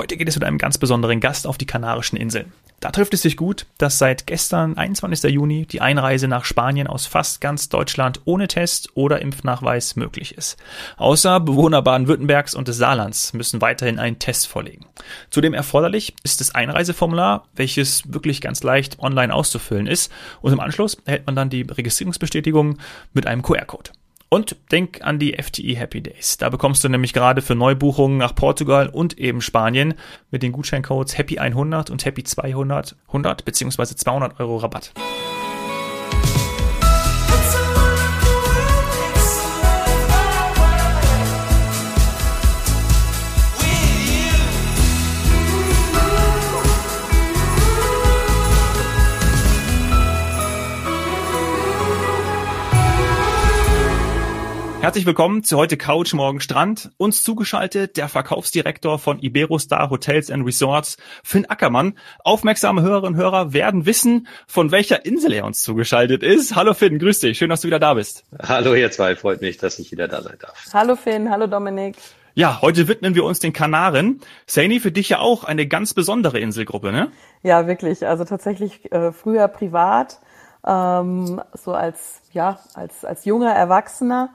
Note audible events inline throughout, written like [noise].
Heute geht es mit einem ganz besonderen Gast auf die Kanarischen Inseln. Da trifft es sich gut, dass seit gestern, 21. Juni, die Einreise nach Spanien aus fast ganz Deutschland ohne Test oder Impfnachweis möglich ist. Außer Bewohner Baden-Württembergs und des Saarlands müssen weiterhin einen Test vorlegen. Zudem erforderlich ist das Einreiseformular, welches wirklich ganz leicht online auszufüllen ist. Und im Anschluss erhält man dann die Registrierungsbestätigung mit einem QR-Code. Und denk an die FTE Happy Days. Da bekommst du nämlich gerade für Neubuchungen nach Portugal und eben Spanien mit den Gutscheincodes Happy 100 und Happy 200 100 bzw. 200 Euro Rabatt. Herzlich willkommen zu heute Couch Morgen Strand. Uns zugeschaltet der Verkaufsdirektor von Iberostar Hotels and Resorts, Finn Ackermann. Aufmerksame Hörerinnen und Hörer werden wissen, von welcher Insel er uns zugeschaltet ist. Hallo Finn, grüß dich. Schön, dass du wieder da bist. Hallo ihr zwei, freut mich, dass ich wieder da sein darf. Hallo Finn, hallo Dominik. Ja, heute widmen wir uns den Kanaren. Saini, für dich ja auch eine ganz besondere Inselgruppe, ne? Ja, wirklich. Also tatsächlich äh, früher privat, ähm, so als ja als als junger Erwachsener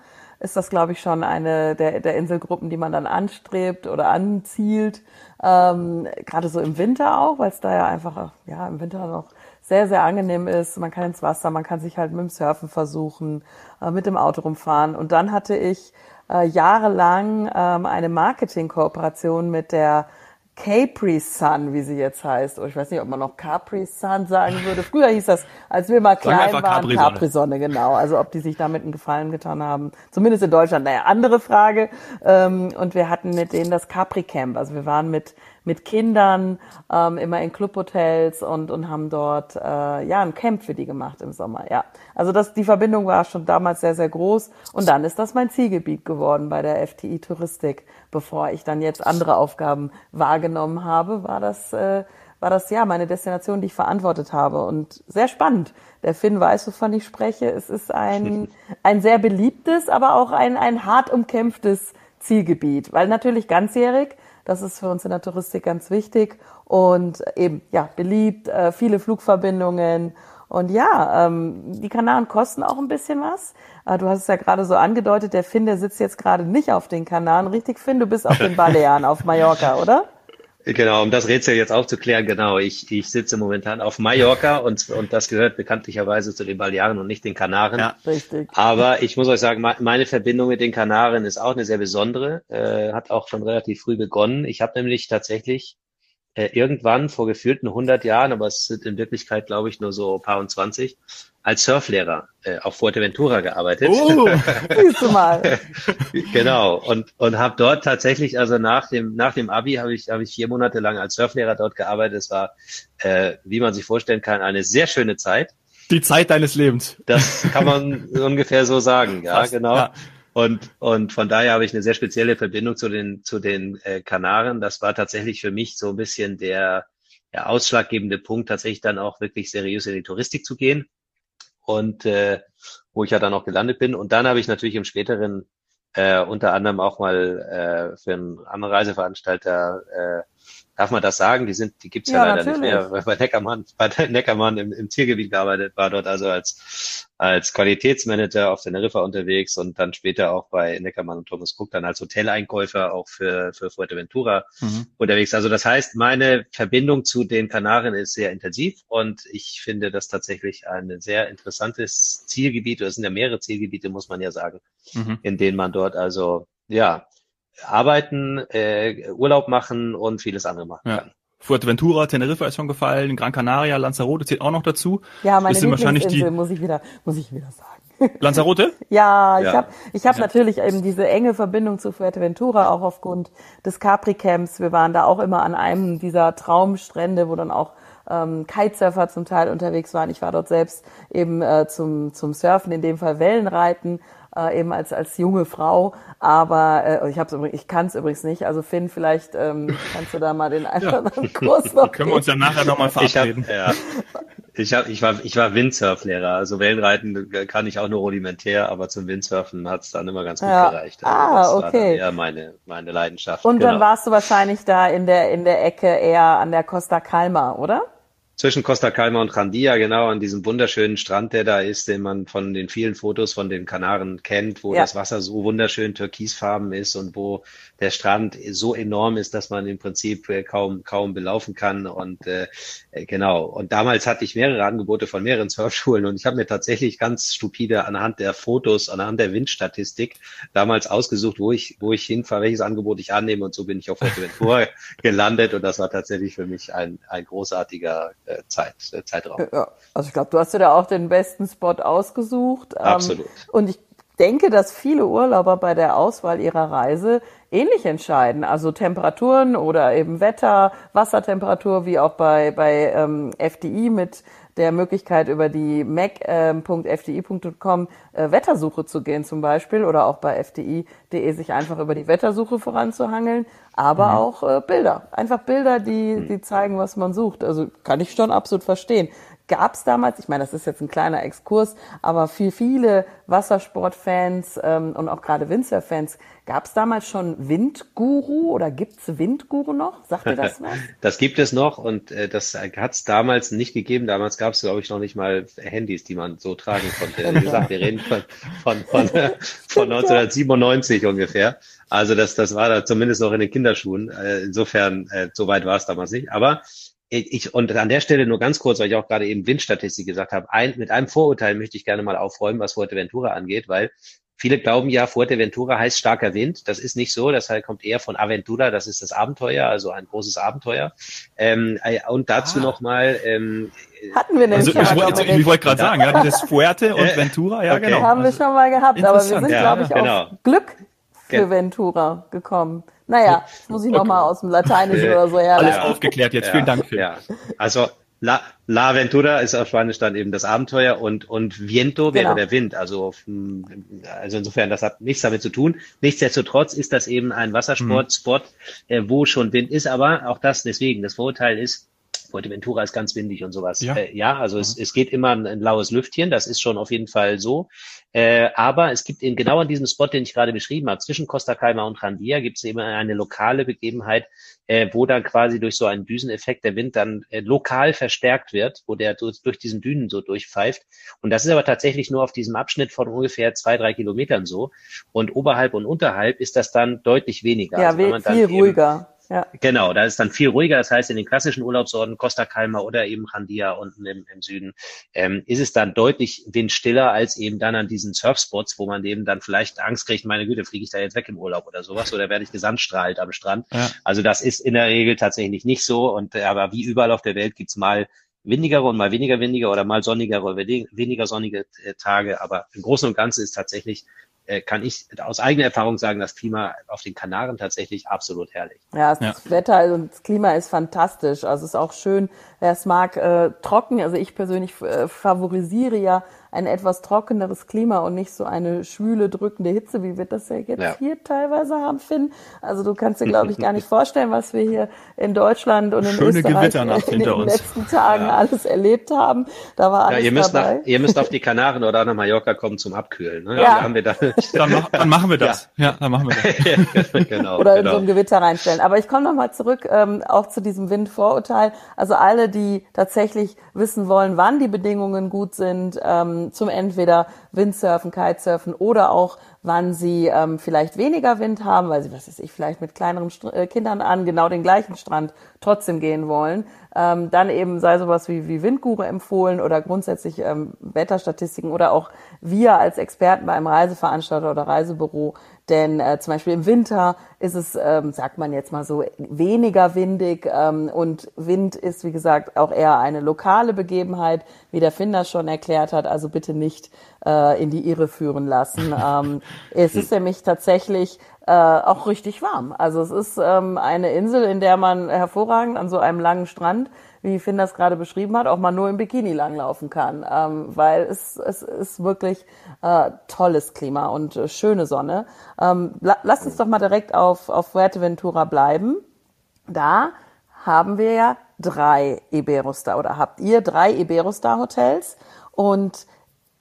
ist das, glaube ich, schon eine der, der Inselgruppen, die man dann anstrebt oder anzielt. Ähm, Gerade so im Winter auch, weil es da ja einfach ja im Winter noch sehr, sehr angenehm ist. Man kann ins Wasser, man kann sich halt mit dem Surfen versuchen, äh, mit dem Auto rumfahren. Und dann hatte ich äh, jahrelang ähm, eine Marketingkooperation mit der Capri Sun, wie sie jetzt heißt. Oder ich weiß nicht, ob man noch Capri Sun sagen würde. Früher hieß das, als wir mal klein waren, Capri-Sonne, Capri -Sonne, genau. Also ob die sich damit einen Gefallen getan haben. Zumindest in Deutschland, naja, andere Frage. Ähm, und wir hatten mit denen das Capri Camp. Also wir waren mit mit Kindern ähm, immer in Clubhotels und, und haben dort äh, ja ein Camp für die gemacht im Sommer. Ja, also das, die Verbindung war schon damals sehr, sehr groß. Und dann ist das mein Zielgebiet geworden bei der FTI Touristik. Bevor ich dann jetzt andere Aufgaben wahrgenommen habe, war das, äh, war das ja meine Destination, die ich verantwortet habe. Und sehr spannend. Der Finn weiß, wovon ich spreche. Es ist ein, [laughs] ein sehr beliebtes, aber auch ein, ein hart umkämpftes Zielgebiet, weil natürlich ganzjährig das ist für uns in der Touristik ganz wichtig und eben ja beliebt, äh, viele Flugverbindungen und ja, ähm, die Kanaren kosten auch ein bisschen was. Äh, du hast es ja gerade so angedeutet, der Finn, der sitzt jetzt gerade nicht auf den Kanaren. Richtig, Finn, du bist auf den Balearen, auf Mallorca, oder? Genau, um das Rätsel jetzt aufzuklären, genau. Ich, ich sitze momentan auf Mallorca und, und das gehört bekanntlicherweise zu den Balearen und nicht den Kanaren. Ja, richtig. Aber ich muss euch sagen, meine Verbindung mit den Kanaren ist auch eine sehr besondere, äh, hat auch schon relativ früh begonnen. Ich habe nämlich tatsächlich äh, irgendwann vor gefühlten 100 Jahren, aber es sind in Wirklichkeit, glaube ich, nur so paar und 20, als Surflehrer äh, auf Fuerteventura gearbeitet. Oh, [laughs] siehst du mal. genau und und habe dort tatsächlich also nach dem nach dem Abi habe ich habe ich vier Monate lang als Surflehrer dort gearbeitet. Es war äh, wie man sich vorstellen kann eine sehr schöne Zeit. Die Zeit deines Lebens. Das kann man [laughs] ungefähr so sagen, ja Fast, genau. Ja. Und, und von daher habe ich eine sehr spezielle Verbindung zu den, zu den äh, Kanaren. Das war tatsächlich für mich so ein bisschen der, der ausschlaggebende Punkt, tatsächlich dann auch wirklich seriös in die Touristik zu gehen. Und äh, wo ich ja dann auch gelandet bin. Und dann habe ich natürlich im späteren äh, unter anderem auch mal äh, für einen anderen Reiseveranstalter äh, Darf man das sagen? Die sind, die gibt's ja, ja leider natürlich. nicht mehr. Bei Neckermann, bei Neckermann im, im Zielgebiet gearbeitet, war dort also als, als Qualitätsmanager auf Teneriffa unterwegs und dann später auch bei Neckermann und Thomas Cook dann als Hoteleinkäufer auch für, für Fuerteventura mhm. unterwegs. Also das heißt, meine Verbindung zu den Kanaren ist sehr intensiv und ich finde das tatsächlich ein sehr interessantes Zielgebiet. Es sind ja mehrere Zielgebiete, muss man ja sagen, mhm. in denen man dort also ja, arbeiten, äh, Urlaub machen und vieles andere machen ja. kann. Fuerteventura, Teneriffa ist schon gefallen, Gran Canaria, Lanzarote zählt auch noch dazu. Ja, meine Lieblingsinsel, muss ich wieder, muss ich wieder sagen. [laughs] Lanzarote? ja, ich ja. habe ich hab ja. natürlich eben diese enge Verbindung zu Fuerteventura, auch aufgrund des Capri-Camps. Wir waren da auch immer an einem dieser Traumstrände, wo dann auch ähm, Kitesurfer zum Teil unterwegs waren. Ich war dort selbst eben äh, zum, zum Surfen, in dem Fall Wellenreiten äh, eben als als junge Frau. Aber äh, ich hab's übrigens, ich kann es übrigens nicht. Also Finn, vielleicht ähm, kannst du da mal den einen oder anderen [laughs] Kurs noch. Können wir uns ja nachher nochmal verabreden. Ich hab, ja. Ich, hab, ich, war, ich war Windsurflehrer, also Wellenreiten kann ich auch nur rudimentär, aber zum Windsurfen hat es dann immer ganz gut ja. gereicht. Also ah, das okay. war dann eher meine, meine Leidenschaft. Und genau. dann warst du wahrscheinlich da in der, in der Ecke eher an der Costa Calma, oder? Zwischen Costa Calma und Randia, genau, an diesem wunderschönen Strand, der da ist, den man von den vielen Fotos von den Kanaren kennt, wo ja. das Wasser so wunderschön türkisfarben ist und wo der Strand so enorm ist, dass man im Prinzip äh, kaum, kaum belaufen kann. Und äh, äh, genau. Und damals hatte ich mehrere Angebote von mehreren Surfschulen und ich habe mir tatsächlich ganz stupide anhand der Fotos, anhand der Windstatistik damals ausgesucht, wo ich, wo ich hinfahre, welches Angebot ich annehme. Und so bin ich auf Fuerteventura [laughs] gelandet. Und das war tatsächlich für mich ein, ein großartiger Zeit, äh, Zeitraum. Ja, also ich glaube, du hast dir da auch den besten Spot ausgesucht. Ähm, Absolut. Und ich denke, dass viele Urlauber bei der Auswahl ihrer Reise ähnlich entscheiden. Also Temperaturen oder eben Wetter, Wassertemperatur, wie auch bei, bei ähm, FDI mit der Möglichkeit über die mac.fdi.com äh, Wettersuche zu gehen zum Beispiel oder auch bei fdi.de sich einfach über die Wettersuche voranzuhangeln, aber mhm. auch äh, Bilder. Einfach Bilder, die, mhm. die zeigen, was man sucht. Also kann ich schon absolut verstehen gab es damals, ich meine, das ist jetzt ein kleiner Exkurs, aber für viele Wassersportfans ähm, und auch gerade Windsurf-Fans, gab es damals schon Windguru oder gibt's Windguru noch? Sagt ihr das [laughs] was? das gibt es noch und äh, das hat es damals nicht gegeben. Damals gab es, glaube ich, noch nicht mal Handys, die man so tragen konnte. Wie gesagt, wir reden von, von, von, [laughs] von 1997 ungefähr. Also das, das war da zumindest noch in den Kinderschuhen. Äh, insofern, äh, so weit war es damals nicht. Aber ich, und an der Stelle nur ganz kurz, weil ich auch gerade eben Windstatistik gesagt habe, ein, mit einem Vorurteil möchte ich gerne mal aufräumen, was Fuerteventura angeht, weil viele glauben ja, Fuerteventura heißt starker Wind. Das ist nicht so. Das halt kommt eher von Aventura. Das ist das Abenteuer, also ein großes Abenteuer. Ähm, äh, und dazu ah. nochmal. Ähm, Hatten wir nämlich. Also, ich, ich, ich wollte gerade sagen, ja, das Fuerte und [laughs] Ventura, ja, okay. genau. Haben wir schon mal gehabt, aber wir sind, ja, glaube ich, genau. auf Glück für Ventura gekommen. Naja, das muss ich okay. nochmal aus dem Lateinischen oder so herleiten. Alles aufgeklärt jetzt. Ja, Vielen Dank. Phil. Ja. Also La, La Aventura ist auf Spanisch dann eben das Abenteuer und, und Viento wäre genau. der Wind. Also, also insofern, das hat nichts damit zu tun. Nichtsdestotrotz ist das eben ein Wassersportspot, mhm. äh, wo schon Wind ist, aber auch das deswegen, das Vorurteil ist, Fuerteventura ist ganz windig und sowas. Ja, äh, ja also mhm. es, es geht immer ein, ein laues Lüftchen, das ist schon auf jeden Fall so. Äh, aber es gibt eben genau an diesem Spot, den ich gerade beschrieben habe, zwischen Costa Calma und Randia gibt es eben eine lokale Begebenheit, äh, wo dann quasi durch so einen Düseneffekt der Wind dann äh, lokal verstärkt wird, wo der durch, durch diesen Dünen so durchpfeift. Und das ist aber tatsächlich nur auf diesem Abschnitt von ungefähr zwei, drei Kilometern so. Und oberhalb und unterhalb ist das dann deutlich weniger. Ja, also, viel ruhiger. Ja. Genau, da ist dann viel ruhiger. Das heißt, in den klassischen Urlaubsorten, Costa Calma oder eben Randia unten im, im Süden, ähm, ist es dann deutlich windstiller als eben dann an diesen Surfspots, wo man eben dann vielleicht Angst kriegt, meine Güte, fliege ich da jetzt weg im Urlaub oder sowas oder werde ich gesandstrahlt am Strand. Ja. Also das ist in der Regel tatsächlich nicht so. Und äh, aber wie überall auf der Welt gibt's mal windigere und mal weniger windige oder mal sonnigere oder weniger sonnige äh, Tage. Aber im Großen und Ganzen ist tatsächlich äh, kann ich aus eigener Erfahrung sagen, das Klima auf den Kanaren tatsächlich absolut herrlich. Ja, das ja. Wetter und das Klima ist fantastisch. Also es ist auch schön, wer es mag, äh, trocken. Also ich persönlich äh, favorisiere ja ein etwas trockeneres Klima und nicht so eine schwüle, drückende Hitze, wie wir das ja jetzt ja. hier teilweise haben, Finn. Also du kannst dir, glaube ich, gar nicht [laughs] vorstellen, was wir hier in Deutschland und in Schöne Österreich in den uns. letzten Tagen ja. alles erlebt haben. Da war alles ja, ihr müsst dabei. Nach, ihr müsst auf die Kanaren oder nach Mallorca kommen zum Abkühlen. Ne? Ja. Haben wir da dann, mach, dann machen wir das. Ja, ja dann machen wir das. [laughs] genau, oder in genau. so ein Gewitter reinstellen. Aber ich komme nochmal zurück ähm, auch zu diesem Windvorurteil. Also alle, die tatsächlich wissen wollen, wann die Bedingungen gut sind, ähm, zum entweder Windsurfen, Kitesurfen oder auch, wann sie ähm, vielleicht weniger Wind haben, weil sie, was weiß ich, vielleicht mit kleineren St äh, Kindern an genau den gleichen Strand trotzdem gehen wollen. Ähm, dann eben sei sowas wie, wie Windguru empfohlen oder grundsätzlich ähm, Wetterstatistiken oder auch wir als Experten bei einem Reiseveranstalter oder Reisebüro denn äh, zum Beispiel im Winter ist es, ähm, sagt man jetzt mal so, weniger windig ähm, und Wind ist, wie gesagt, auch eher eine lokale Begebenheit, wie der Finder schon erklärt hat. Also bitte nicht äh, in die Irre führen lassen. [laughs] ähm, es ist nämlich tatsächlich äh, auch richtig warm. Also es ist ähm, eine Insel, in der man hervorragend an so einem langen Strand wie Finn das gerade beschrieben hat, auch mal nur im Bikini langlaufen kann, ähm, weil es, es ist wirklich äh, tolles Klima und äh, schöne Sonne. Ähm, la lasst uns doch mal direkt auf, auf Fuerteventura bleiben. Da haben wir ja drei Iberostar oder habt ihr drei Iberostar Hotels und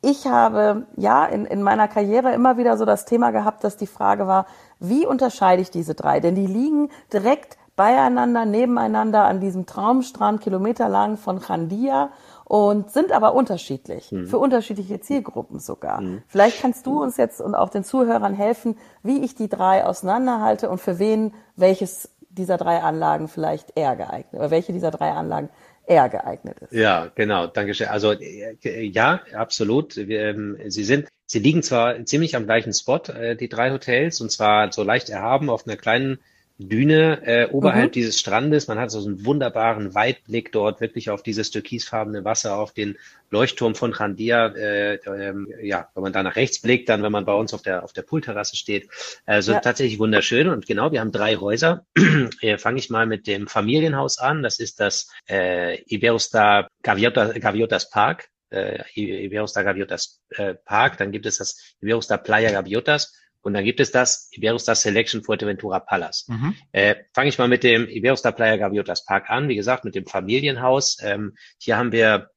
ich habe ja in, in meiner Karriere immer wieder so das Thema gehabt, dass die Frage war, wie unterscheide ich diese drei? Denn die liegen direkt beieinander, nebeneinander an diesem Traumstrand, kilometerlang von Chandia und sind aber unterschiedlich, mhm. für unterschiedliche Zielgruppen sogar. Mhm. Vielleicht kannst du uns jetzt und auch den Zuhörern helfen, wie ich die drei auseinanderhalte und für wen welches dieser drei Anlagen vielleicht eher geeignet oder welche dieser drei Anlagen eher geeignet ist. Ja, genau, danke schön. Also äh, ja, absolut. Ähm, sie sind, sie liegen zwar ziemlich am gleichen Spot, äh, die drei Hotels, und zwar so leicht erhaben auf einer kleinen Düne äh, oberhalb mhm. dieses Strandes. Man hat so einen wunderbaren Weitblick dort wirklich auf dieses türkisfarbene Wasser, auf den Leuchtturm von Khandia. Äh, äh, ja, wenn man da nach rechts blickt, dann wenn man bei uns auf der auf der Poolterrasse steht, also ja. tatsächlich wunderschön. Und genau, wir haben drei Häuser. [clears throat] Hier fange ich mal mit dem Familienhaus an. Das ist das äh, Iberostar Gaviota, Gaviotas Park. Äh, Iberostar Gaviotas äh, Park. Dann gibt es das Iberostar Playa Gaviotas und dann gibt es das Iberostar Selection Fuerteventura Palace. Mhm. Äh, Fange ich mal mit dem Iberostar Playa Gaviotas Park an. Wie gesagt, mit dem Familienhaus. Ähm, hier haben wir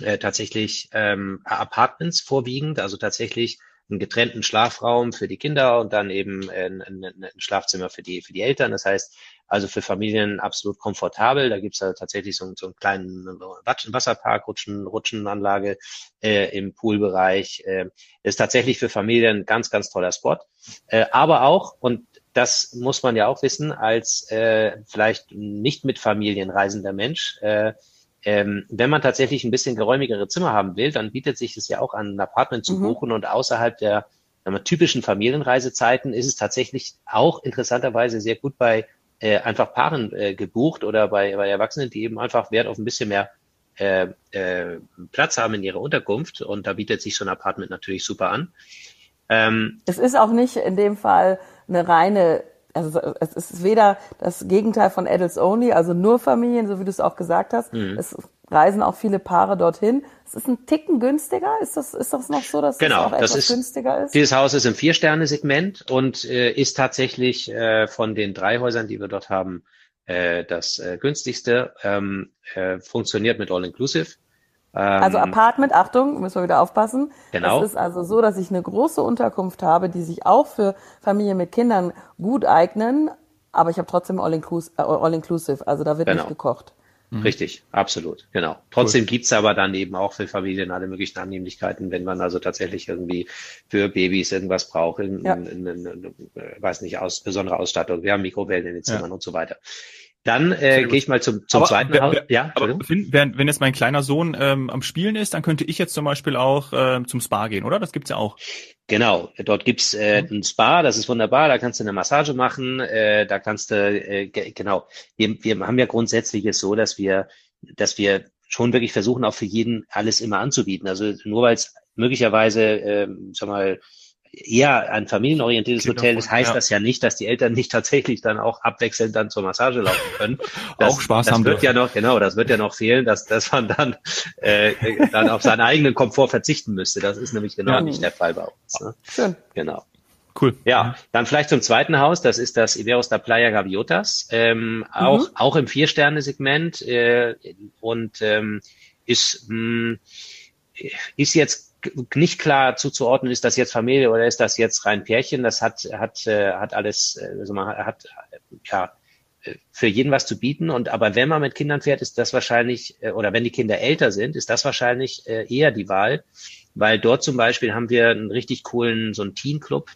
äh, tatsächlich ähm, Apartments vorwiegend, also tatsächlich einen getrennten Schlafraum für die Kinder und dann eben ein, ein, ein Schlafzimmer für die, für die Eltern. Das heißt, also für Familien absolut komfortabel. Da gibt's ja tatsächlich so, so einen kleinen Wasserpark, Rutschen, Rutschenanlage äh, im Poolbereich. Äh, ist tatsächlich für Familien ein ganz, ganz toller Spot. Äh, aber auch, und das muss man ja auch wissen, als äh, vielleicht nicht mit Familien reisender Mensch, äh, ähm, wenn man tatsächlich ein bisschen geräumigere Zimmer haben will, dann bietet sich es ja auch an, ein Apartment zu mhm. buchen und außerhalb der wir, typischen Familienreisezeiten ist es tatsächlich auch interessanterweise sehr gut bei äh, einfach Paaren äh, gebucht oder bei, bei Erwachsenen, die eben einfach Wert auf ein bisschen mehr äh, äh, Platz haben in ihrer Unterkunft und da bietet sich so ein Apartment natürlich super an. Ähm, es ist auch nicht in dem Fall eine reine also es ist weder das Gegenteil von Adults Only, also nur Familien, so wie du es auch gesagt hast. Mhm. Es reisen auch viele Paare dorthin. Es ist ein Ticken günstiger. Ist das, ist das noch so, dass genau, es auch etwas ist, günstiger ist? Dieses Haus ist im Vier-Sterne-Segment und äh, ist tatsächlich äh, von den drei Häusern, die wir dort haben, äh, das äh, günstigste. Ähm, äh, funktioniert mit All-Inclusive. Also ähm, Apartment, Achtung, müssen wir wieder aufpassen. Genau. Es ist also so, dass ich eine große Unterkunft habe, die sich auch für Familien mit Kindern gut eignen, aber ich habe trotzdem All-Inclusive, äh, All -inclusive, also da wird genau. nicht gekocht. Mhm. Richtig, absolut, genau. Trotzdem cool. gibt's aber dann eben auch für Familien alle möglichen Annehmlichkeiten, wenn man also tatsächlich irgendwie für Babys irgendwas braucht, in, ja. in, in, in, weiß nicht, aus, besondere Ausstattung, wir haben Mikrowellen in den Zimmern ja. und so weiter. Dann äh, gehe ich mal zum, zum aber, zweiten Haus. Ja, aber Finn, wenn, wenn jetzt mein kleiner Sohn ähm, am Spielen ist, dann könnte ich jetzt zum Beispiel auch äh, zum Spa gehen, oder? Das gibt's ja auch. Genau, dort gibt's äh, mhm. ein Spa, das ist wunderbar, da kannst du eine Massage machen, äh, da kannst du, äh, genau, wir, wir haben ja grundsätzlich es so, dass wir, dass wir schon wirklich versuchen, auch für jeden alles immer anzubieten. Also nur weil es möglicherweise, äh, sag mal, eher ein familienorientiertes Hotel ist, heißt ja. das ja nicht, dass die Eltern nicht tatsächlich dann auch abwechselnd dann zur Massage laufen können. [laughs] Das, auch Spaß das haben wird dürfen. ja noch, genau, das wird ja noch fehlen, dass, dass man dann, äh, dann auf seinen eigenen Komfort verzichten müsste. Das ist nämlich genau ja. nicht der Fall bei uns. Ne? Schön. Genau. Cool. Ja, dann vielleicht zum zweiten Haus, das ist das Iberos da Playa Gaviotas, ähm, auch, mhm. auch im Vier-Sterne-Segment äh, und ähm, ist, mh, ist jetzt nicht klar zuzuordnen, ist das jetzt Familie oder ist das jetzt rein Pärchen. Das hat, hat, äh, hat alles, also man hat ja für jeden was zu bieten. Und aber wenn man mit Kindern fährt, ist das wahrscheinlich, äh, oder wenn die Kinder älter sind, ist das wahrscheinlich äh, eher die Wahl, weil dort zum Beispiel haben wir einen richtig coolen, so einen Teen-Club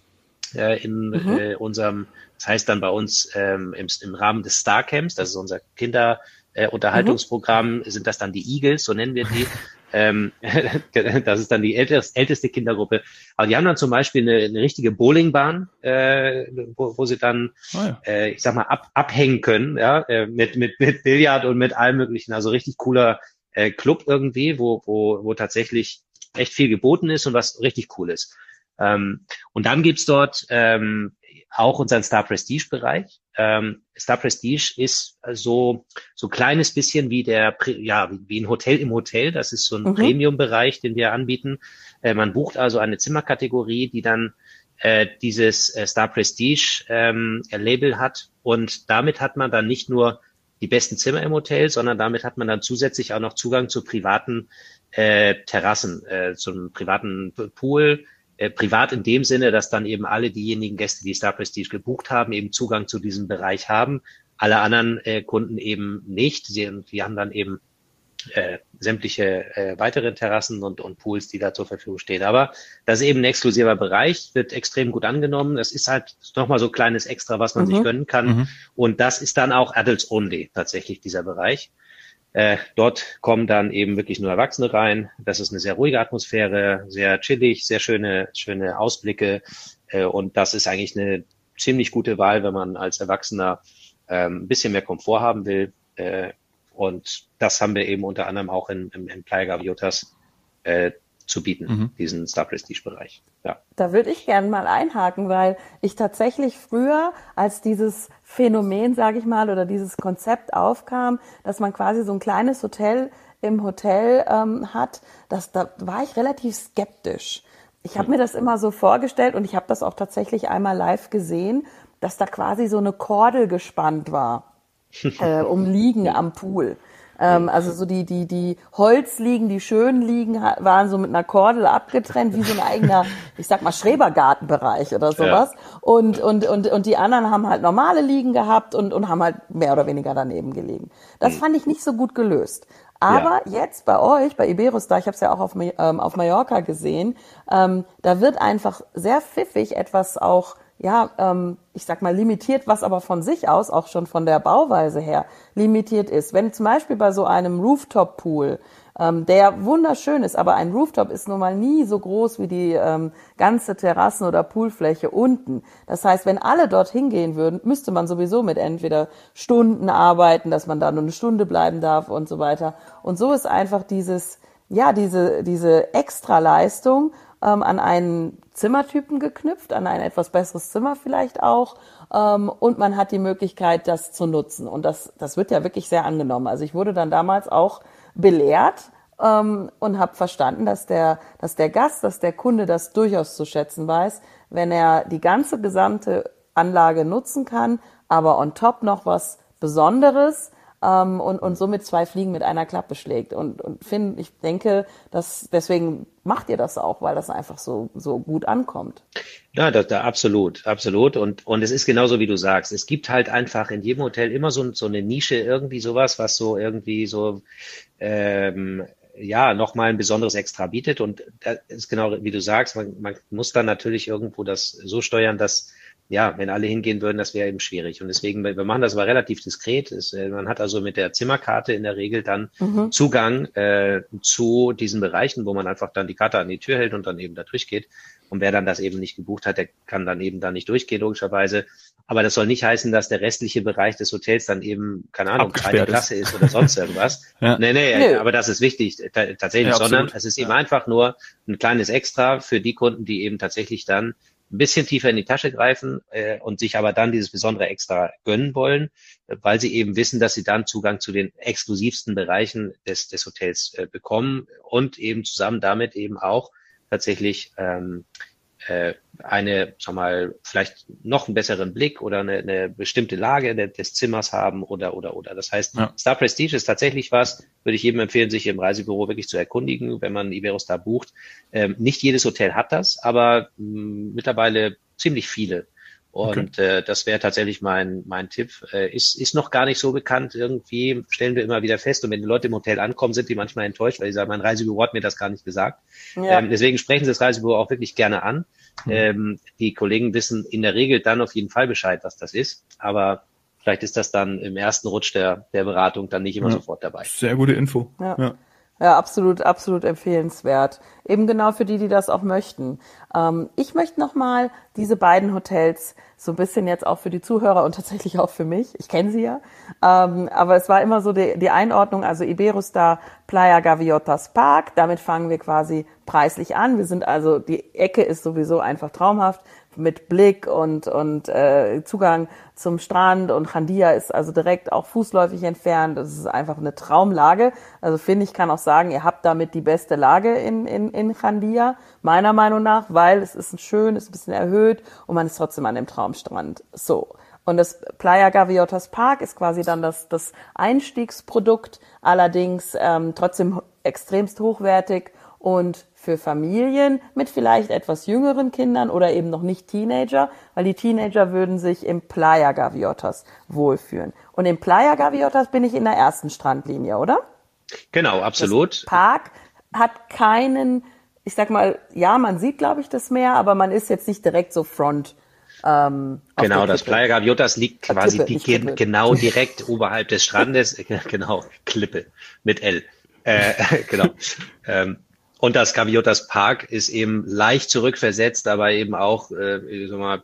äh, in mhm. äh, unserem, das heißt dann bei uns ähm, im, im Rahmen des Star Camps, das ist unser Kinder, äh, Unterhaltungsprogramm, mhm. sind das dann die Eagles, so nennen wir die. [laughs] Ähm, [laughs] das ist dann die älteste, Kindergruppe. Aber die haben dann zum Beispiel eine, eine richtige Bowlingbahn, äh, wo, wo sie dann, oh ja. äh, ich sag mal, ab, abhängen können, ja, äh, mit, mit, mit Billard und mit allem möglichen. Also richtig cooler äh, Club irgendwie, wo, wo, wo tatsächlich echt viel geboten ist und was richtig cool ist. Ähm, und dann gibt's dort ähm, auch unseren Star Prestige Bereich. Ähm, Star Prestige ist so so kleines bisschen wie der ja wie ein Hotel im Hotel. Das ist so ein mhm. Premium Bereich, den wir anbieten. Äh, man bucht also eine Zimmerkategorie, die dann äh, dieses äh, Star Prestige ähm, Label hat und damit hat man dann nicht nur die besten Zimmer im Hotel, sondern damit hat man dann zusätzlich auch noch Zugang zu privaten äh, Terrassen, äh, zum privaten Pool, äh, privat in dem Sinne, dass dann eben alle diejenigen Gäste, die Star Prestige gebucht haben, eben Zugang zu diesem Bereich haben. Alle anderen äh, Kunden eben nicht. Sie, wir haben dann eben äh, sämtliche äh, weitere Terrassen und, und Pools, die da zur Verfügung stehen. Aber das ist eben ein exklusiver Bereich, wird extrem gut angenommen. Das ist halt nochmal so kleines Extra, was man mhm. sich gönnen kann. Mhm. Und das ist dann auch Adults Only tatsächlich dieser Bereich. Äh, dort kommen dann eben wirklich nur Erwachsene rein. Das ist eine sehr ruhige Atmosphäre, sehr chillig, sehr schöne, schöne Ausblicke. Äh, und das ist eigentlich eine ziemlich gute Wahl, wenn man als Erwachsener ähm, ein bisschen mehr Komfort haben will. Äh, und das haben wir eben unter anderem auch in, in, in Playa Gaviotas äh, zu bieten, mhm. diesen Star Prestige Bereich. Ja. Da würde ich gerne mal einhaken, weil ich tatsächlich früher, als dieses Phänomen, sage ich mal, oder dieses Konzept aufkam, dass man quasi so ein kleines Hotel im Hotel ähm, hat, das, da war ich relativ skeptisch. Ich habe mhm. mir das immer so vorgestellt und ich habe das auch tatsächlich einmal live gesehen, dass da quasi so eine Kordel gespannt war [laughs] äh, um Liegen am Pool. Ähm, also so die, die, die Holzliegen, die schönen Liegen waren so mit einer Kordel abgetrennt, wie so ein eigener, [laughs] ich sag mal, Schrebergartenbereich oder sowas. Ja. Und, und, und, und die anderen haben halt normale Liegen gehabt und, und haben halt mehr oder weniger daneben gelegen. Das mhm. fand ich nicht so gut gelöst. Aber ja. jetzt bei euch, bei Iberostar, ich habe es ja auch auf, ähm, auf Mallorca gesehen, ähm, da wird einfach sehr pfiffig etwas auch ja, ähm, ich sag mal, limitiert, was aber von sich aus, auch schon von der Bauweise her, limitiert ist. Wenn zum Beispiel bei so einem Rooftop-Pool, ähm, der wunderschön ist, aber ein Rooftop ist nun mal nie so groß wie die ähm, ganze Terrassen- oder Poolfläche unten. Das heißt, wenn alle dort hingehen würden, müsste man sowieso mit entweder Stunden arbeiten, dass man da nur eine Stunde bleiben darf und so weiter. Und so ist einfach dieses, ja, diese, diese Extraleistung ähm, an einen Zimmertypen geknüpft, an ein etwas besseres Zimmer vielleicht auch. Ähm, und man hat die Möglichkeit, das zu nutzen. Und das, das wird ja wirklich sehr angenommen. Also ich wurde dann damals auch belehrt ähm, und habe verstanden, dass der, dass der Gast, dass der Kunde das durchaus zu schätzen weiß, wenn er die ganze gesamte Anlage nutzen kann, aber on top noch was Besonderes ähm, und, und somit zwei Fliegen mit einer Klappe schlägt. Und, und Finn, ich denke, dass deswegen macht ihr das auch, weil das einfach so, so gut ankommt. Ja, das, da, absolut, absolut. Und, und es ist genauso, wie du sagst. Es gibt halt einfach in jedem Hotel immer so, so eine Nische, irgendwie sowas, was so irgendwie so, ähm, ja, nochmal ein besonderes Extra bietet. Und das ist genau, wie du sagst, man, man muss dann natürlich irgendwo das so steuern, dass ja, wenn alle hingehen würden, das wäre eben schwierig. Und deswegen, wir machen das aber relativ diskret. Es, äh, man hat also mit der Zimmerkarte in der Regel dann mhm. Zugang äh, zu diesen Bereichen, wo man einfach dann die Karte an die Tür hält und dann eben da durchgeht. Und wer dann das eben nicht gebucht hat, der kann dann eben da nicht durchgehen, logischerweise. Aber das soll nicht heißen, dass der restliche Bereich des Hotels dann eben, keine Ahnung, keine Klasse ist oder sonst irgendwas. [laughs] ja. Nee, nee, nee, aber das ist wichtig, tatsächlich, ja, sondern es ist eben einfach nur ein kleines Extra für die Kunden, die eben tatsächlich dann ein bisschen tiefer in die Tasche greifen äh, und sich aber dann dieses besondere Extra gönnen wollen, weil sie eben wissen, dass sie dann Zugang zu den exklusivsten Bereichen des, des Hotels äh, bekommen und eben zusammen damit eben auch tatsächlich ähm, äh, eine, sag mal, vielleicht noch einen besseren Blick oder eine, eine bestimmte Lage de, des Zimmers haben oder oder oder. Das heißt, ja. Star Prestige ist tatsächlich was, würde ich jedem empfehlen, sich im Reisebüro wirklich zu erkundigen, wenn man Iberostar bucht. Ähm, nicht jedes Hotel hat das, aber mh, mm, mittlerweile ziemlich viele. Und okay. äh, das wäre tatsächlich mein, mein Tipp. Äh, ist, ist noch gar nicht so bekannt. Irgendwie stellen wir immer wieder fest. Und wenn die Leute im Hotel ankommen, sind die manchmal enttäuscht, weil sie sagen, mein Reisebüro hat mir das gar nicht gesagt. Ja. Ähm, deswegen sprechen sie das Reisebüro auch wirklich gerne an. Mhm. Ähm, die Kollegen wissen in der Regel dann auf jeden Fall Bescheid, was das ist. Aber vielleicht ist das dann im ersten Rutsch der, der Beratung dann nicht immer ja. sofort dabei. Sehr gute Info. Ja. ja. Ja, absolut, absolut empfehlenswert. Eben genau für die, die das auch möchten. Ähm, ich möchte nochmal diese beiden Hotels so ein bisschen jetzt auch für die Zuhörer und tatsächlich auch für mich. Ich kenne sie ja. Ähm, aber es war immer so die, die Einordnung, also Iberostar Playa Gaviotas Park. Damit fangen wir quasi preislich an. Wir sind also, die Ecke ist sowieso einfach traumhaft mit Blick und, und äh, Zugang zum Strand und Chandia ist also direkt auch fußläufig entfernt. Das ist einfach eine Traumlage. Also finde ich, kann auch sagen, ihr habt damit die beste Lage in, in, in Chandia, meiner Meinung nach, weil es ist schön, ist ein bisschen erhöht und man ist trotzdem an dem Traumstrand. So. Und das Playa Gaviotas Park ist quasi dann das, das Einstiegsprodukt, allerdings ähm, trotzdem extremst hochwertig und für Familien mit vielleicht etwas jüngeren Kindern oder eben noch nicht Teenager, weil die Teenager würden sich im Playa Gaviotas wohlfühlen. Und im Playa Gaviotas bin ich in der ersten Strandlinie, oder? Genau, absolut. Das Park hat keinen, ich sag mal, ja, man sieht, glaube ich, das Meer, aber man ist jetzt nicht direkt so front ähm, genau, das Playa Gaviotas liegt quasi Klippe, die, genau direkt oberhalb des Strandes, [laughs] genau, Klippe mit L. Äh, [laughs] genau. ähm, und das Gaviotas Park ist eben leicht zurückversetzt, aber eben auch, äh, sag mal,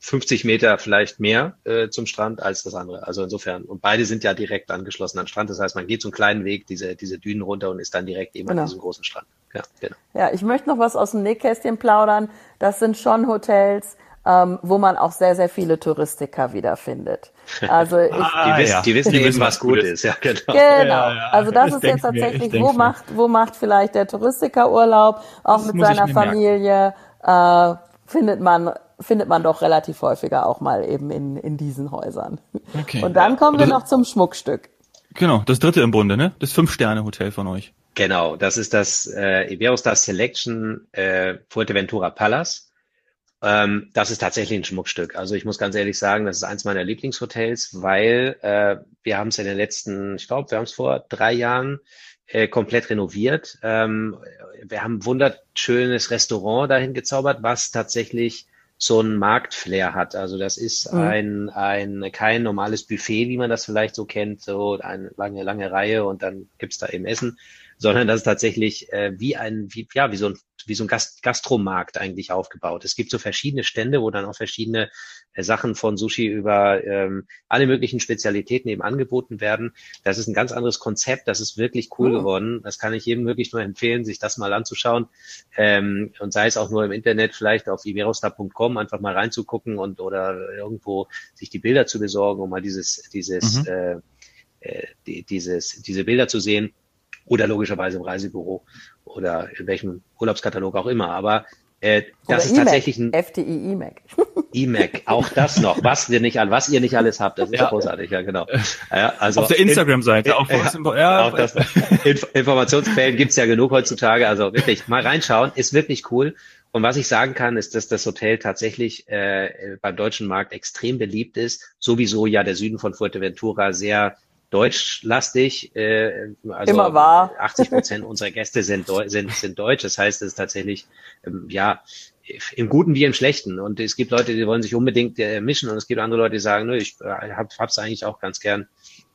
50 Meter vielleicht mehr äh, zum Strand als das andere. Also insofern, und beide sind ja direkt angeschlossen an Strand. Das heißt, man geht so einen kleinen Weg, diese, diese Dünen runter und ist dann direkt eben genau. an diesem großen Strand. Ja, genau. ja, ich möchte noch was aus dem Nähkästchen plaudern. Das sind schon Hotels, ähm, wo man auch sehr, sehr viele Touristiker wiederfindet. [laughs] Also ich, ah, die, wissen, die wissen die eben, was gut ist. Ja, genau. Genau. Ja, ja, also das, das ist jetzt tatsächlich, mir, wo macht, wo macht vielleicht der Touristiker Urlaub, auch das mit seiner Familie, äh, findet man findet man doch relativ häufiger auch mal eben in, in diesen Häusern. Okay. Und dann kommen wir noch zum Schmuckstück. Genau, das dritte im Bunde, ne? Das Fünf-Sterne-Hotel von euch. Genau, das ist das äh, Iberostar Selection äh, Fuerteventura Palace. Ähm, das ist tatsächlich ein Schmuckstück. Also ich muss ganz ehrlich sagen, das ist eins meiner Lieblingshotels, weil äh, wir haben es in den letzten, ich glaube, wir haben es vor drei Jahren äh, komplett renoviert. Ähm, wir haben ein wunderschönes Restaurant dahin gezaubert, was tatsächlich so ein Marktflair hat. Also das ist mhm. ein, ein kein normales Buffet, wie man das vielleicht so kennt, so eine lange, lange Reihe und dann gibt's da eben Essen, sondern das ist tatsächlich äh, wie ein, wie, ja, wie so ein, wie so ein Gast Gastromarkt eigentlich aufgebaut. Es gibt so verschiedene Stände, wo dann auch verschiedene äh, Sachen von Sushi über ähm, alle möglichen Spezialitäten eben angeboten werden. Das ist ein ganz anderes Konzept, das ist wirklich cool mhm. geworden. Das kann ich jedem wirklich nur empfehlen, sich das mal anzuschauen. Ähm, und sei es auch nur im Internet, vielleicht auf iberostar.com einfach mal reinzugucken und oder irgendwo sich die Bilder zu besorgen, um mal dieses, dieses, mhm. äh, äh die, dieses, diese Bilder zu sehen oder logischerweise im Reisebüro oder in welchem Urlaubskatalog auch immer. Aber äh, das ist tatsächlich ein FDI E-Mac. [laughs] E-Mac, auch das noch, was ihr nicht, was ihr nicht alles habt, das ist ja. großartig, ja genau. Ja, also auf der Instagram-Seite, auch, ja, ja, auch das, Inf Informationsquellen gibt's ja genug heutzutage, also wirklich mal reinschauen, ist wirklich cool. Und was ich sagen kann, ist, dass das Hotel tatsächlich äh, beim deutschen Markt extrem beliebt ist. Sowieso ja der Süden von Fuerteventura sehr deutschlastig. Äh, also Immer wahr. 80 Prozent [laughs] unserer Gäste sind, sind, sind deutsch. Das heißt, es ist tatsächlich, ähm, ja, im Guten wie im Schlechten. Und es gibt Leute, die wollen sich unbedingt äh, mischen und es gibt andere Leute, die sagen, nö, ich äh, hab, hab's eigentlich auch ganz gern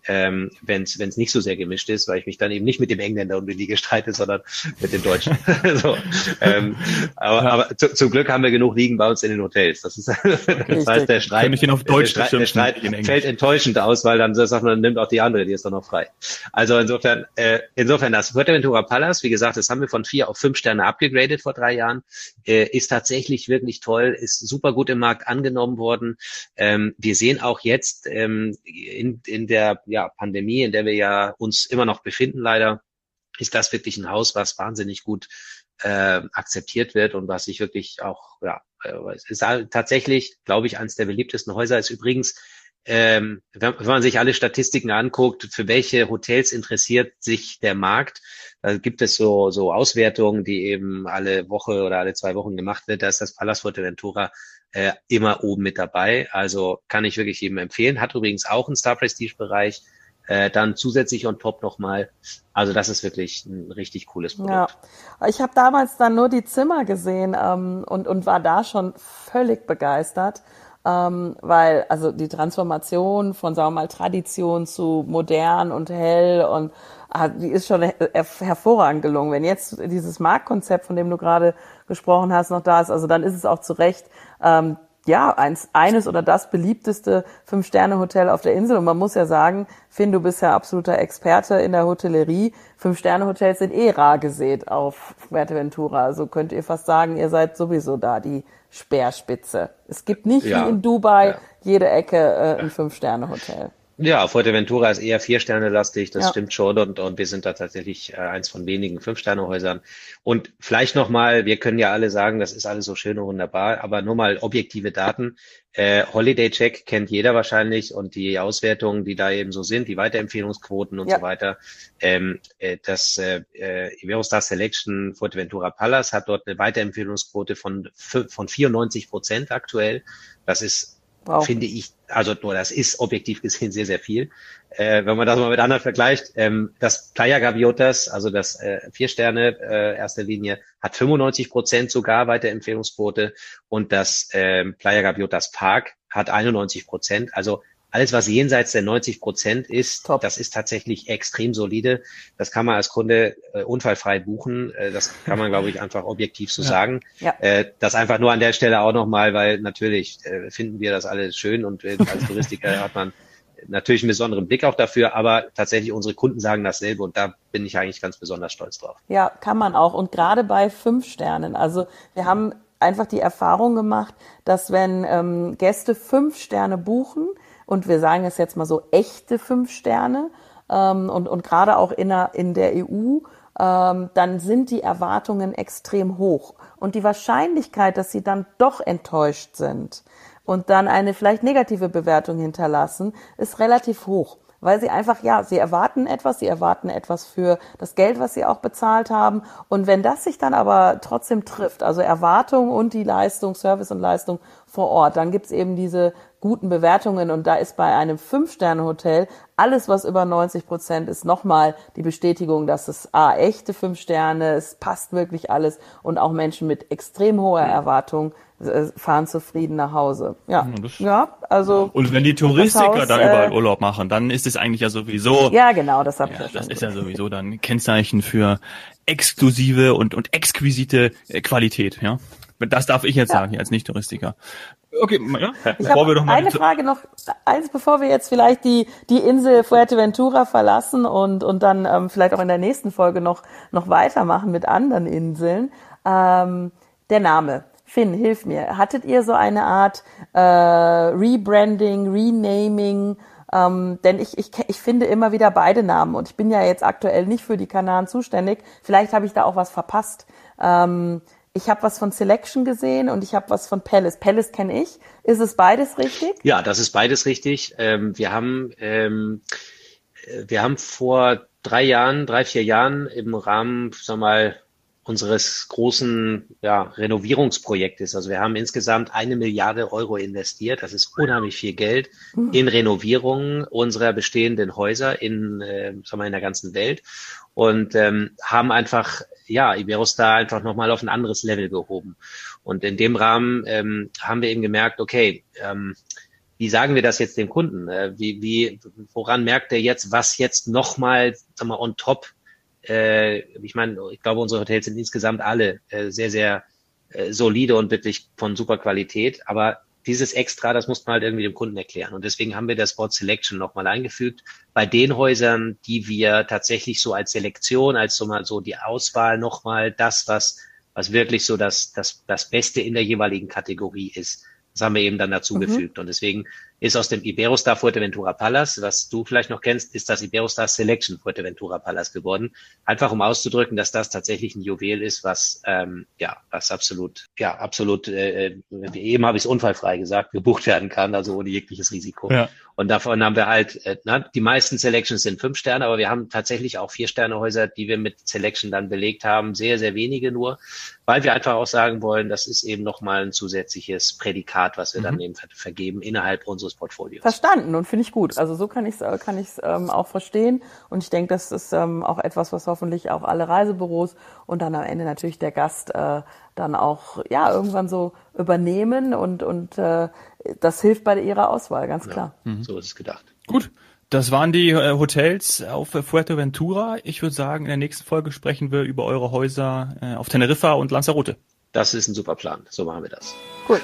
ähm, wenn es nicht so sehr gemischt ist, weil ich mich dann eben nicht mit dem Engländer um die Liga streite, sondern mit dem Deutschen. [laughs] [laughs] so, ähm, aber ja. aber zu, zum Glück haben wir genug Liegen bei uns in den Hotels. Das, ist, [laughs] das heißt, der Streit, ich auf Deutsch der Streit, der Streit fällt enttäuschend aus, weil dann sagt man, nimmt auch die andere, die ist doch noch frei. Also insofern, äh, insofern das Fuerteventura Palace, wie gesagt, das haben wir von vier auf fünf Sterne abgegradet vor drei Jahren, äh, ist tatsächlich wirklich toll, ist super gut im Markt angenommen worden. Ähm, wir sehen auch jetzt ähm, in, in der ja, Pandemie, in der wir ja uns immer noch befinden, leider, ist das wirklich ein Haus, was wahnsinnig gut äh, akzeptiert wird und was sich wirklich auch, ja, äh, ist halt tatsächlich, glaube ich, eines der beliebtesten Häuser. Ist übrigens, ähm, wenn, wenn man sich alle Statistiken anguckt, für welche Hotels interessiert sich der Markt, da gibt es so, so Auswertungen, die eben alle Woche oder alle zwei Wochen gemacht wird. Da ist das Palast Fuerteventura äh, immer oben mit dabei. Also kann ich wirklich jedem empfehlen. Hat übrigens auch einen Star Prestige Bereich. Äh, dann zusätzlich on top nochmal. Also das ist wirklich ein richtig cooles Produkt. Ja, ich habe damals dann nur die Zimmer gesehen ähm, und, und war da schon völlig begeistert. Ähm, weil also die Transformation von sagen wir mal Tradition zu modern und hell und ah, die ist schon her hervorragend gelungen. Wenn jetzt dieses Marktkonzept, von dem du gerade gesprochen hast, noch da ist, also dann ist es auch zu Recht ähm, ja, eins, eines oder das beliebteste Fünf-Sterne-Hotel auf der Insel. Und man muss ja sagen, Finn, du bist ja absoluter Experte in der Hotellerie. Fünf-Sterne-Hotels sind eh rar gesät auf Fuerteventura. Also könnt ihr fast sagen, ihr seid sowieso da die Speerspitze. Es gibt nicht ja. wie in Dubai ja. jede Ecke äh, ein Fünf-Sterne-Hotel. Ja, Fuerteventura ist eher vier Sterne lastig, das ja. stimmt schon und, und wir sind da tatsächlich äh, eins von wenigen Fünf-Sterne-Häusern. Und vielleicht nochmal, wir können ja alle sagen, das ist alles so schön und wunderbar, aber nur mal objektive Daten. Äh, Holiday Check kennt jeder wahrscheinlich und die Auswertungen, die da eben so sind, die Weiterempfehlungsquoten und ja. so weiter. Ähm, äh, das äh, äh Iberostar Selection Fuerteventura Palace hat dort eine Weiterempfehlungsquote von, von 94 Prozent aktuell. Das ist Wow. Finde ich, also nur das ist objektiv gesehen sehr, sehr viel. Äh, wenn man das mal mit anderen vergleicht, ähm, das Playa Gaviotas, also das äh, vier Sterne äh, erster Linie, hat 95 Prozent sogar Weiterempfehlungsquote und das ähm, Playa Gaviotas Park hat 91 Prozent. Also alles, was jenseits der 90 Prozent ist, Top. das ist tatsächlich extrem solide. Das kann man als Kunde äh, unfallfrei buchen. Äh, das kann man, glaube ich, [laughs] einfach objektiv so ja. sagen. Ja. Äh, das einfach nur an der Stelle auch nochmal, weil natürlich äh, finden wir das alles schön und äh, als Touristiker [laughs] hat man natürlich einen besonderen Blick auch dafür, aber tatsächlich unsere Kunden sagen dasselbe und da bin ich eigentlich ganz besonders stolz drauf. Ja, kann man auch. Und gerade bei fünf Sternen. Also wir haben einfach die Erfahrung gemacht, dass wenn ähm, Gäste fünf Sterne buchen, und wir sagen es jetzt mal so echte fünf Sterne ähm, und, und gerade auch in der, in der EU, ähm, dann sind die Erwartungen extrem hoch. Und die Wahrscheinlichkeit, dass sie dann doch enttäuscht sind und dann eine vielleicht negative Bewertung hinterlassen, ist relativ hoch weil sie einfach, ja, sie erwarten etwas, sie erwarten etwas für das Geld, was sie auch bezahlt haben. Und wenn das sich dann aber trotzdem trifft, also Erwartung und die Leistung, Service und Leistung vor Ort, dann gibt's eben diese guten Bewertungen. Und da ist bei einem Fünf-Sterne-Hotel alles, was über 90 Prozent ist, nochmal die Bestätigung, dass es A, echte fünf Sterne, es passt wirklich alles. Und auch Menschen mit extrem hoher Erwartung äh, fahren zufrieden nach Hause. Ja, ja, also. Und wenn die Touristiker Haus, da überall äh, Urlaub machen, dann ist es eigentlich ja sowieso. Ja, genau, das habe ich ja, Das ist ja sowieso dann Kennzeichen für exklusive und, und exquisite äh, Qualität, ja. Das darf ich jetzt ja. sagen, als Nicht-Touristiker. Okay, ja, bevor wir noch mal eine Frage noch, eins bevor wir jetzt vielleicht die die Insel Fuerteventura verlassen und und dann ähm, vielleicht auch in der nächsten Folge noch noch weitermachen mit anderen Inseln. Ähm, der Name Finn, hilf mir. Hattet ihr so eine Art äh, Rebranding, Renaming? Ähm, denn ich, ich, ich finde immer wieder beide Namen und ich bin ja jetzt aktuell nicht für die Kanaren zuständig. Vielleicht habe ich da auch was verpasst. Ähm, ich habe was von Selection gesehen und ich habe was von Palace. Palace kenne ich. Ist es beides richtig? Ja, das ist beides richtig. Ähm, wir haben ähm, wir haben vor drei Jahren, drei vier Jahren im Rahmen, sag mal unseres großen ja, Renovierungsprojektes. Also wir haben insgesamt eine Milliarde Euro investiert. Das ist unheimlich viel Geld in Renovierungen unserer bestehenden Häuser in, äh, sagen wir, in der ganzen Welt und ähm, haben einfach ja Iberostar einfach nochmal auf ein anderes Level gehoben. Und in dem Rahmen ähm, haben wir eben gemerkt, okay, ähm, wie sagen wir das jetzt dem Kunden? Äh, wie, wie, woran merkt er jetzt, was jetzt nochmal, sag mal, on top? Äh, ich meine, ich glaube, unsere Hotels sind insgesamt alle äh, sehr, sehr äh, solide und wirklich von super Qualität. Aber dieses Extra, das muss man halt irgendwie dem Kunden erklären. Und deswegen haben wir das Wort Selection nochmal eingefügt. Bei den Häusern, die wir tatsächlich so als Selektion, als so mal so die Auswahl nochmal das, was, was wirklich so das, das, das Beste in der jeweiligen Kategorie ist. Das haben wir eben dann dazugefügt. Mhm. Und deswegen ist aus dem Iberostar Fuerteventura Palace, was du vielleicht noch kennst, ist das Iberostar Selection Fuerteventura Palace geworden. Einfach um auszudrücken, dass das tatsächlich ein Juwel ist, was ähm, ja, was absolut, ja, absolut, äh, äh eben habe ich es unfallfrei gesagt, gebucht werden kann, also ohne jegliches Risiko. Ja. Und davon haben wir halt, äh, na, die meisten Selections sind fünf Sterne, aber wir haben tatsächlich auch vier Sterne Häuser, die wir mit Selection dann belegt haben, sehr, sehr wenige nur, weil wir einfach auch sagen wollen, das ist eben nochmal ein zusätzliches Prädikat, was wir mhm. dann eben vergeben innerhalb unseres Portfolios. Verstanden und finde ich gut. Also so kann ich es kann ich's, ähm, auch verstehen und ich denke, das ist ähm, auch etwas, was hoffentlich auch alle Reisebüros und dann am Ende natürlich der Gast äh, dann auch ja irgendwann so übernehmen und und äh, das hilft bei ihrer Auswahl, ganz klar. Ja, mhm. So ist es gedacht. Gut. Das waren die äh, Hotels auf Fuerteventura. Ich würde sagen, in der nächsten Folge sprechen wir über eure Häuser äh, auf Teneriffa und Lanzarote. Das ist ein super Plan. So machen wir das. Cool.